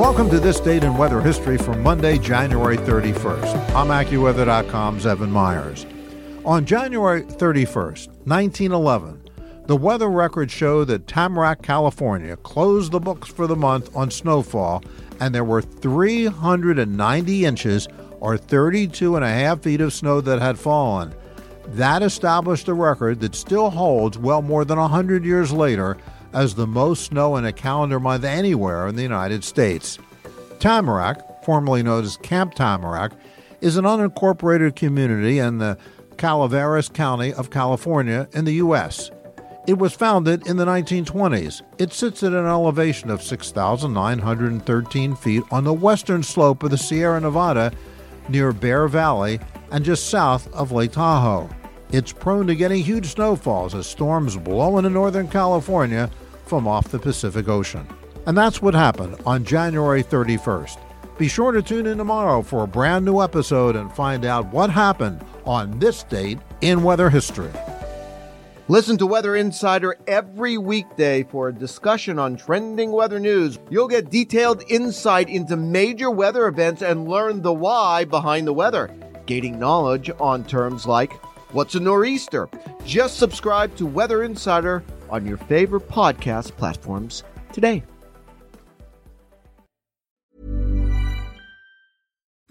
Welcome to this date in weather history for Monday, January 31st. I'm AccuWeather.com's Evan Myers. On January 31st, 1911, the weather records show that Tamarack, California closed the books for the month on snowfall, and there were 390 inches or 32 and a half feet of snow that had fallen. That established a record that still holds well more than 100 years later as the most snow in a calendar month anywhere in the United States. Tamarack, formerly known as Camp Tamarack, is an unincorporated community in the Calaveras County of California in the U.S. It was founded in the 1920s. It sits at an elevation of 6,913 feet on the western slope of the Sierra Nevada near Bear Valley and just south of Lake Tahoe. It's prone to getting huge snowfalls as storms blow into Northern California from off the Pacific Ocean. And that's what happened on January 31st. Be sure to tune in tomorrow for a brand new episode and find out what happened on this date in weather history. Listen to Weather Insider every weekday for a discussion on trending weather news. You'll get detailed insight into major weather events and learn the why behind the weather, gaining knowledge on terms like what's a nor'easter. Just subscribe to Weather Insider on your favorite podcast platforms today.